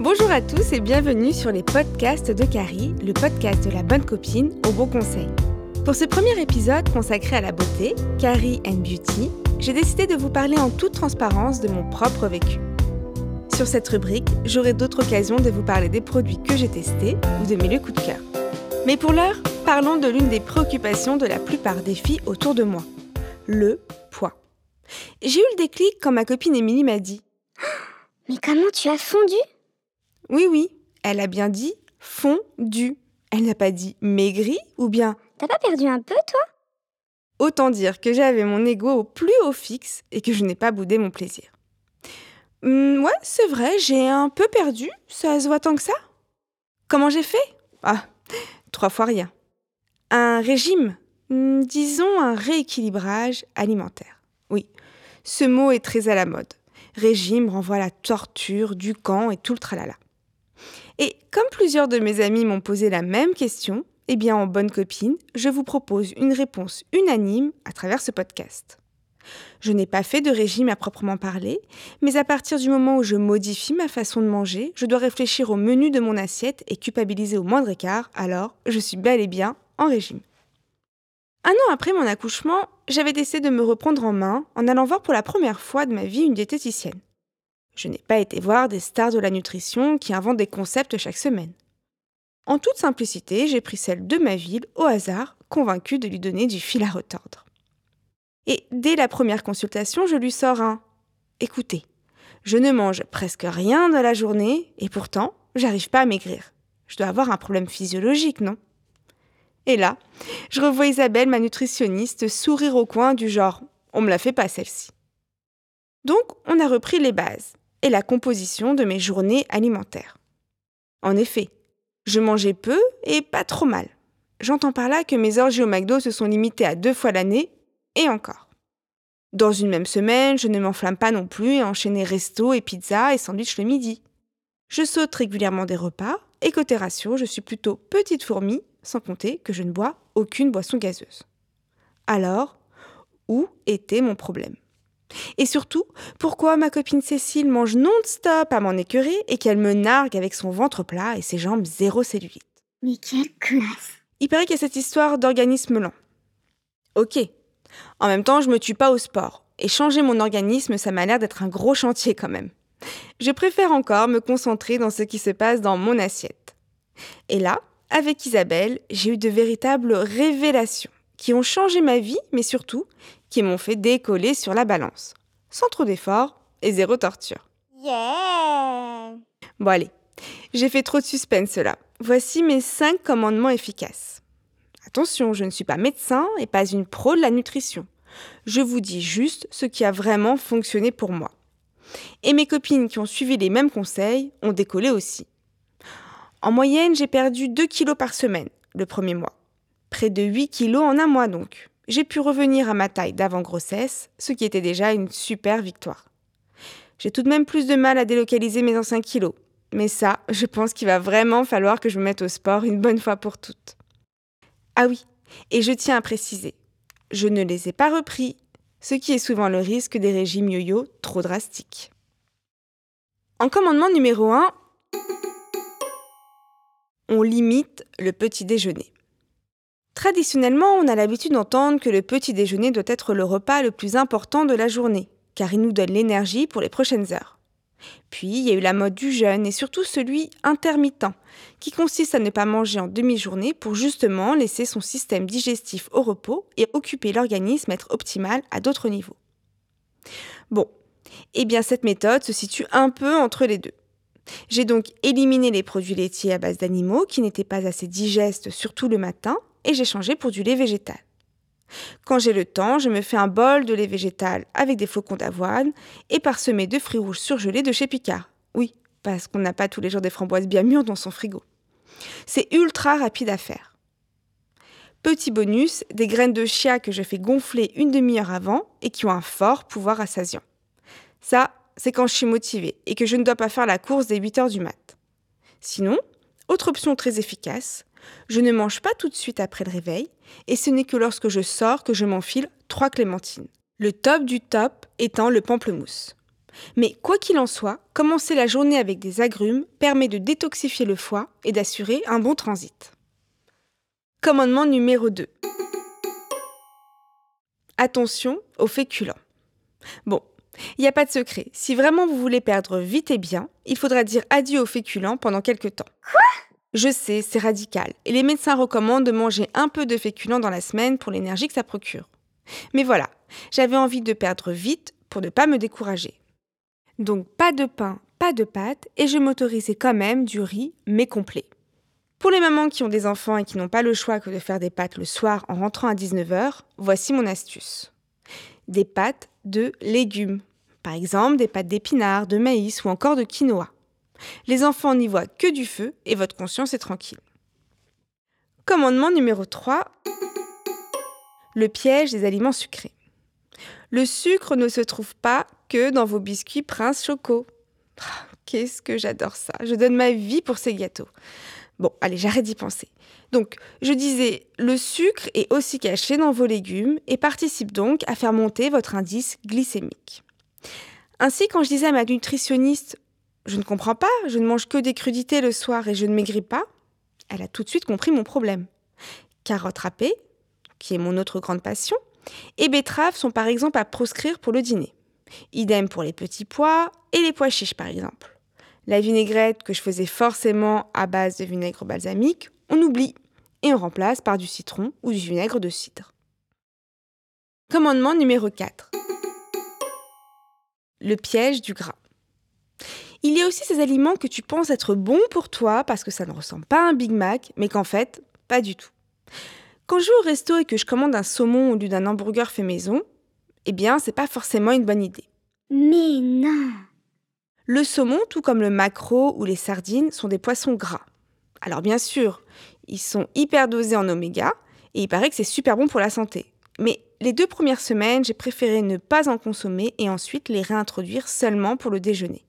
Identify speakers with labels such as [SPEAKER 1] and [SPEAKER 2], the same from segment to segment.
[SPEAKER 1] Bonjour à tous et bienvenue sur les podcasts de Carrie, le podcast de la bonne copine au bon conseil. Pour ce premier épisode consacré à la beauté, Carrie and Beauty, j'ai décidé de vous parler en toute transparence de mon propre vécu. Sur cette rubrique, j'aurai d'autres occasions de vous parler des produits que j'ai testés ou de mes coups de cœur. Mais pour l'heure, parlons de l'une des préoccupations de la plupart des filles autour de moi, le poids. J'ai eu le déclic quand ma copine Émilie m'a dit
[SPEAKER 2] Mais comment tu as fondu?
[SPEAKER 1] Oui, oui, elle a bien dit fondu. Elle n'a pas dit maigri ou bien
[SPEAKER 2] T'as pas perdu un peu, toi?
[SPEAKER 1] Autant dire que j'avais mon ego au plus haut fixe et que je n'ai pas boudé mon plaisir. Hum, ouais, c'est vrai, j'ai un peu perdu, ça se voit tant que ça? Comment j'ai fait? Ah, trois fois rien. Un régime, hum, disons un rééquilibrage alimentaire. Oui, ce mot est très à la mode. Régime renvoie à la torture, du camp et tout le tralala. Et comme plusieurs de mes amis m'ont posé la même question, eh bien, en bonne copine, je vous propose une réponse unanime à travers ce podcast. Je n'ai pas fait de régime à proprement parler, mais à partir du moment où je modifie ma façon de manger, je dois réfléchir au menu de mon assiette et culpabiliser au moindre écart, alors je suis bel et bien en régime. Un an après mon accouchement, j'avais décidé de me reprendre en main en allant voir pour la première fois de ma vie une diététicienne. Je n'ai pas été voir des stars de la nutrition qui inventent des concepts chaque semaine. En toute simplicité, j'ai pris celle de ma ville au hasard, convaincue de lui donner du fil à retordre. Et dès la première consultation, je lui sors un Écoutez, je ne mange presque rien de la journée et pourtant, j'arrive pas à maigrir. Je dois avoir un problème physiologique, non? Et là, je revois Isabelle, ma nutritionniste, sourire au coin du genre On me la fait pas celle-ci. Donc, on a repris les bases et la composition de mes journées alimentaires. En effet, je mangeais peu et pas trop mal. J'entends par là que mes orgies au McDo se sont limitées à deux fois l'année, et encore. Dans une même semaine, je ne m'enflamme pas non plus et enchaîner resto et pizza et sandwich le midi. Je saute régulièrement des repas, et côté ratio, je suis plutôt petite fourmi, sans compter que je ne bois aucune boisson gazeuse. Alors, où était mon problème? Et surtout, pourquoi ma copine Cécile mange non-stop à m'en écœurer et qu'elle me nargue avec son ventre plat et ses jambes zéro cellulite?
[SPEAKER 2] Mais quelle classe
[SPEAKER 1] Il paraît qu'il y a cette histoire d'organisme lent. Ok. En même temps, je me tue pas au sport. Et changer mon organisme, ça m'a l'air d'être un gros chantier quand même. Je préfère encore me concentrer dans ce qui se passe dans mon assiette. Et là, avec Isabelle, j'ai eu de véritables révélations qui ont changé ma vie, mais surtout qui m'ont fait décoller sur la balance. Sans trop d'efforts et zéro torture.
[SPEAKER 2] Yeah
[SPEAKER 1] Bon allez, j'ai fait trop de suspense là. Voici mes 5 commandements efficaces. Attention, je ne suis pas médecin et pas une pro de la nutrition. Je vous dis juste ce qui a vraiment fonctionné pour moi. Et mes copines qui ont suivi les mêmes conseils ont décollé aussi. En moyenne, j'ai perdu 2 kilos par semaine le premier mois. Près de 8 kilos en un mois donc j'ai pu revenir à ma taille d'avant grossesse, ce qui était déjà une super victoire. J'ai tout de même plus de mal à délocaliser mes anciens kilos, mais ça, je pense qu'il va vraiment falloir que je me mette au sport une bonne fois pour toutes. Ah oui, et je tiens à préciser, je ne les ai pas repris, ce qui est souvent le risque des régimes yo-yo trop drastiques. En commandement numéro 1, on limite le petit déjeuner. Traditionnellement, on a l'habitude d'entendre que le petit déjeuner doit être le repas le plus important de la journée, car il nous donne l'énergie pour les prochaines heures. Puis, il y a eu la mode du jeûne et surtout celui intermittent, qui consiste à ne pas manger en demi-journée pour justement laisser son système digestif au repos et occuper l'organisme être optimal à d'autres niveaux. Bon, eh bien cette méthode se situe un peu entre les deux. J'ai donc éliminé les produits laitiers à base d'animaux qui n'étaient pas assez digestes, surtout le matin, et j'ai changé pour du lait végétal. Quand j'ai le temps, je me fais un bol de lait végétal avec des flocons d'avoine et parsemé de fruits rouges surgelés de chez Picard. Oui, parce qu'on n'a pas tous les jours des framboises bien mûres dans son frigo. C'est ultra rapide à faire. Petit bonus, des graines de chia que je fais gonfler une demi-heure avant et qui ont un fort pouvoir assasiant. Ça, c'est quand je suis motivée et que je ne dois pas faire la course des 8 heures du mat. Sinon, autre option très efficace, je ne mange pas tout de suite après le réveil, et ce n'est que lorsque je sors que je m'enfile trois clémentines. Le top du top étant le pamplemousse. Mais quoi qu'il en soit, commencer la journée avec des agrumes permet de détoxifier le foie et d'assurer un bon transit. Commandement numéro 2. Attention aux féculents. Bon, il n'y a pas de secret. Si vraiment vous voulez perdre vite et bien, il faudra dire adieu aux féculents pendant quelques temps.
[SPEAKER 2] Quoi?
[SPEAKER 1] Je sais, c'est radical. Et les médecins recommandent de manger un peu de féculents dans la semaine pour l'énergie que ça procure. Mais voilà, j'avais envie de perdre vite pour ne pas me décourager. Donc pas de pain, pas de pâtes, et je m'autorisais quand même du riz, mais complet. Pour les mamans qui ont des enfants et qui n'ont pas le choix que de faire des pâtes le soir en rentrant à 19h, voici mon astuce. Des pâtes de légumes. Par exemple, des pâtes d'épinards, de maïs ou encore de quinoa. Les enfants n'y voient que du feu et votre conscience est tranquille. Commandement numéro 3. Le piège des aliments sucrés. Le sucre ne se trouve pas que dans vos biscuits Prince Choco. Ah, Qu'est-ce que j'adore ça. Je donne ma vie pour ces gâteaux. Bon, allez, j'arrête d'y penser. Donc, je disais, le sucre est aussi caché dans vos légumes et participe donc à faire monter votre indice glycémique. Ainsi, quand je disais à ma nutritionniste, je ne comprends pas, je ne mange que des crudités le soir et je ne maigris pas, elle a tout de suite compris mon problème. Carottes râpées, qui est mon autre grande passion, et betteraves sont par exemple à proscrire pour le dîner. Idem pour les petits pois et les pois chiches par exemple. La vinaigrette que je faisais forcément à base de vinaigre balsamique, on oublie et on remplace par du citron ou du vinaigre de cidre. Commandement numéro 4. Le piège du gras. Il y a aussi ces aliments que tu penses être bons pour toi parce que ça ne ressemble pas à un Big Mac, mais qu'en fait, pas du tout. Quand je vais au resto et que je commande un saumon au lieu d'un hamburger fait maison, eh bien, c'est pas forcément une bonne idée.
[SPEAKER 2] Mais non.
[SPEAKER 1] Le saumon, tout comme le maquereau ou les sardines, sont des poissons gras. Alors bien sûr, ils sont hyper dosés en oméga et il paraît que c'est super bon pour la santé. Mais les deux premières semaines, j'ai préféré ne pas en consommer et ensuite les réintroduire seulement pour le déjeuner.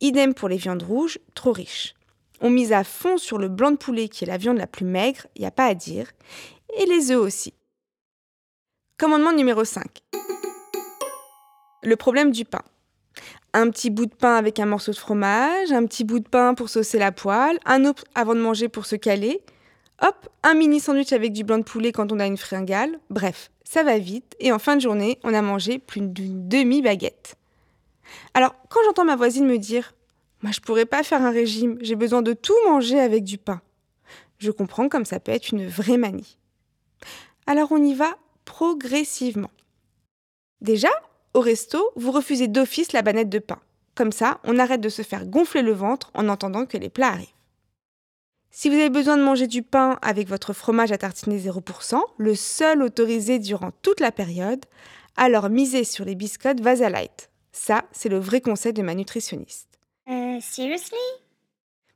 [SPEAKER 1] Idem pour les viandes rouges, trop riches. On mise à fond sur le blanc de poulet qui est la viande la plus maigre, il n'y a pas à dire, et les œufs aussi. Commandement numéro 5. Le problème du pain. Un petit bout de pain avec un morceau de fromage, un petit bout de pain pour saucer la poêle, un autre avant de manger pour se caler. Hop, un mini sandwich avec du blanc de poulet quand on a une fringale. Bref, ça va vite et en fin de journée, on a mangé plus d'une demi-baguette. Alors, quand j'entends ma voisine me dire Moi, je pourrais pas faire un régime, j'ai besoin de tout manger avec du pain, je comprends comme ça peut être une vraie manie. Alors, on y va progressivement. Déjà, au resto, vous refusez d'office la banette de pain. Comme ça, on arrête de se faire gonfler le ventre en entendant que les plats arrivent. Si vous avez besoin de manger du pain avec votre fromage à tartiner 0%, le seul autorisé durant toute la période, alors misez sur les biscottes Vasalite. Ça, c'est le vrai conseil de ma nutritionniste.
[SPEAKER 2] Euh, seriously?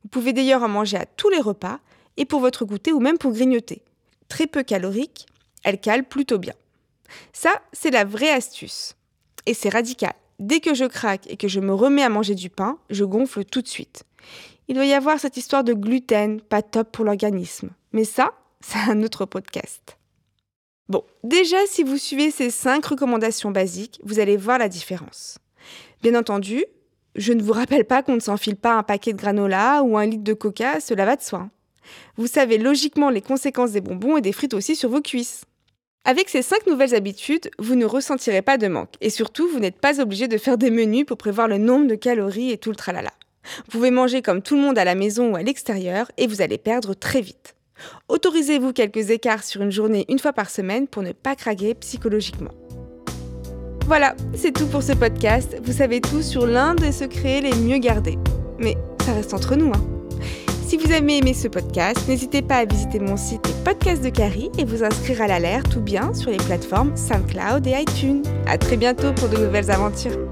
[SPEAKER 1] Vous pouvez d'ailleurs en manger à tous les repas et pour votre goûter ou même pour grignoter. Très peu calorique, elle cale plutôt bien. Ça, c'est la vraie astuce. Et c'est radical. Dès que je craque et que je me remets à manger du pain, je gonfle tout de suite. Il doit y avoir cette histoire de gluten, pas top pour l'organisme. Mais ça, c'est un autre podcast. Bon, déjà, si vous suivez ces 5 recommandations basiques, vous allez voir la différence. Bien entendu, je ne vous rappelle pas qu'on ne s'enfile pas un paquet de granola ou un litre de coca, cela va de soi. Vous savez logiquement les conséquences des bonbons et des frites aussi sur vos cuisses. Avec ces 5 nouvelles habitudes, vous ne ressentirez pas de manque et surtout, vous n'êtes pas obligé de faire des menus pour prévoir le nombre de calories et tout le tralala. Vous pouvez manger comme tout le monde à la maison ou à l'extérieur et vous allez perdre très vite. Autorisez-vous quelques écarts sur une journée une fois par semaine pour ne pas craquer psychologiquement. Voilà, c'est tout pour ce podcast. Vous savez tout sur l'un des secrets les mieux gardés. Mais ça reste entre nous, hein. Si vous avez aimé ce podcast, n'hésitez pas à visiter mon site Les Podcasts de Carrie et vous inscrire à l'alerte ou bien sur les plateformes SoundCloud et iTunes. À très bientôt pour de nouvelles aventures.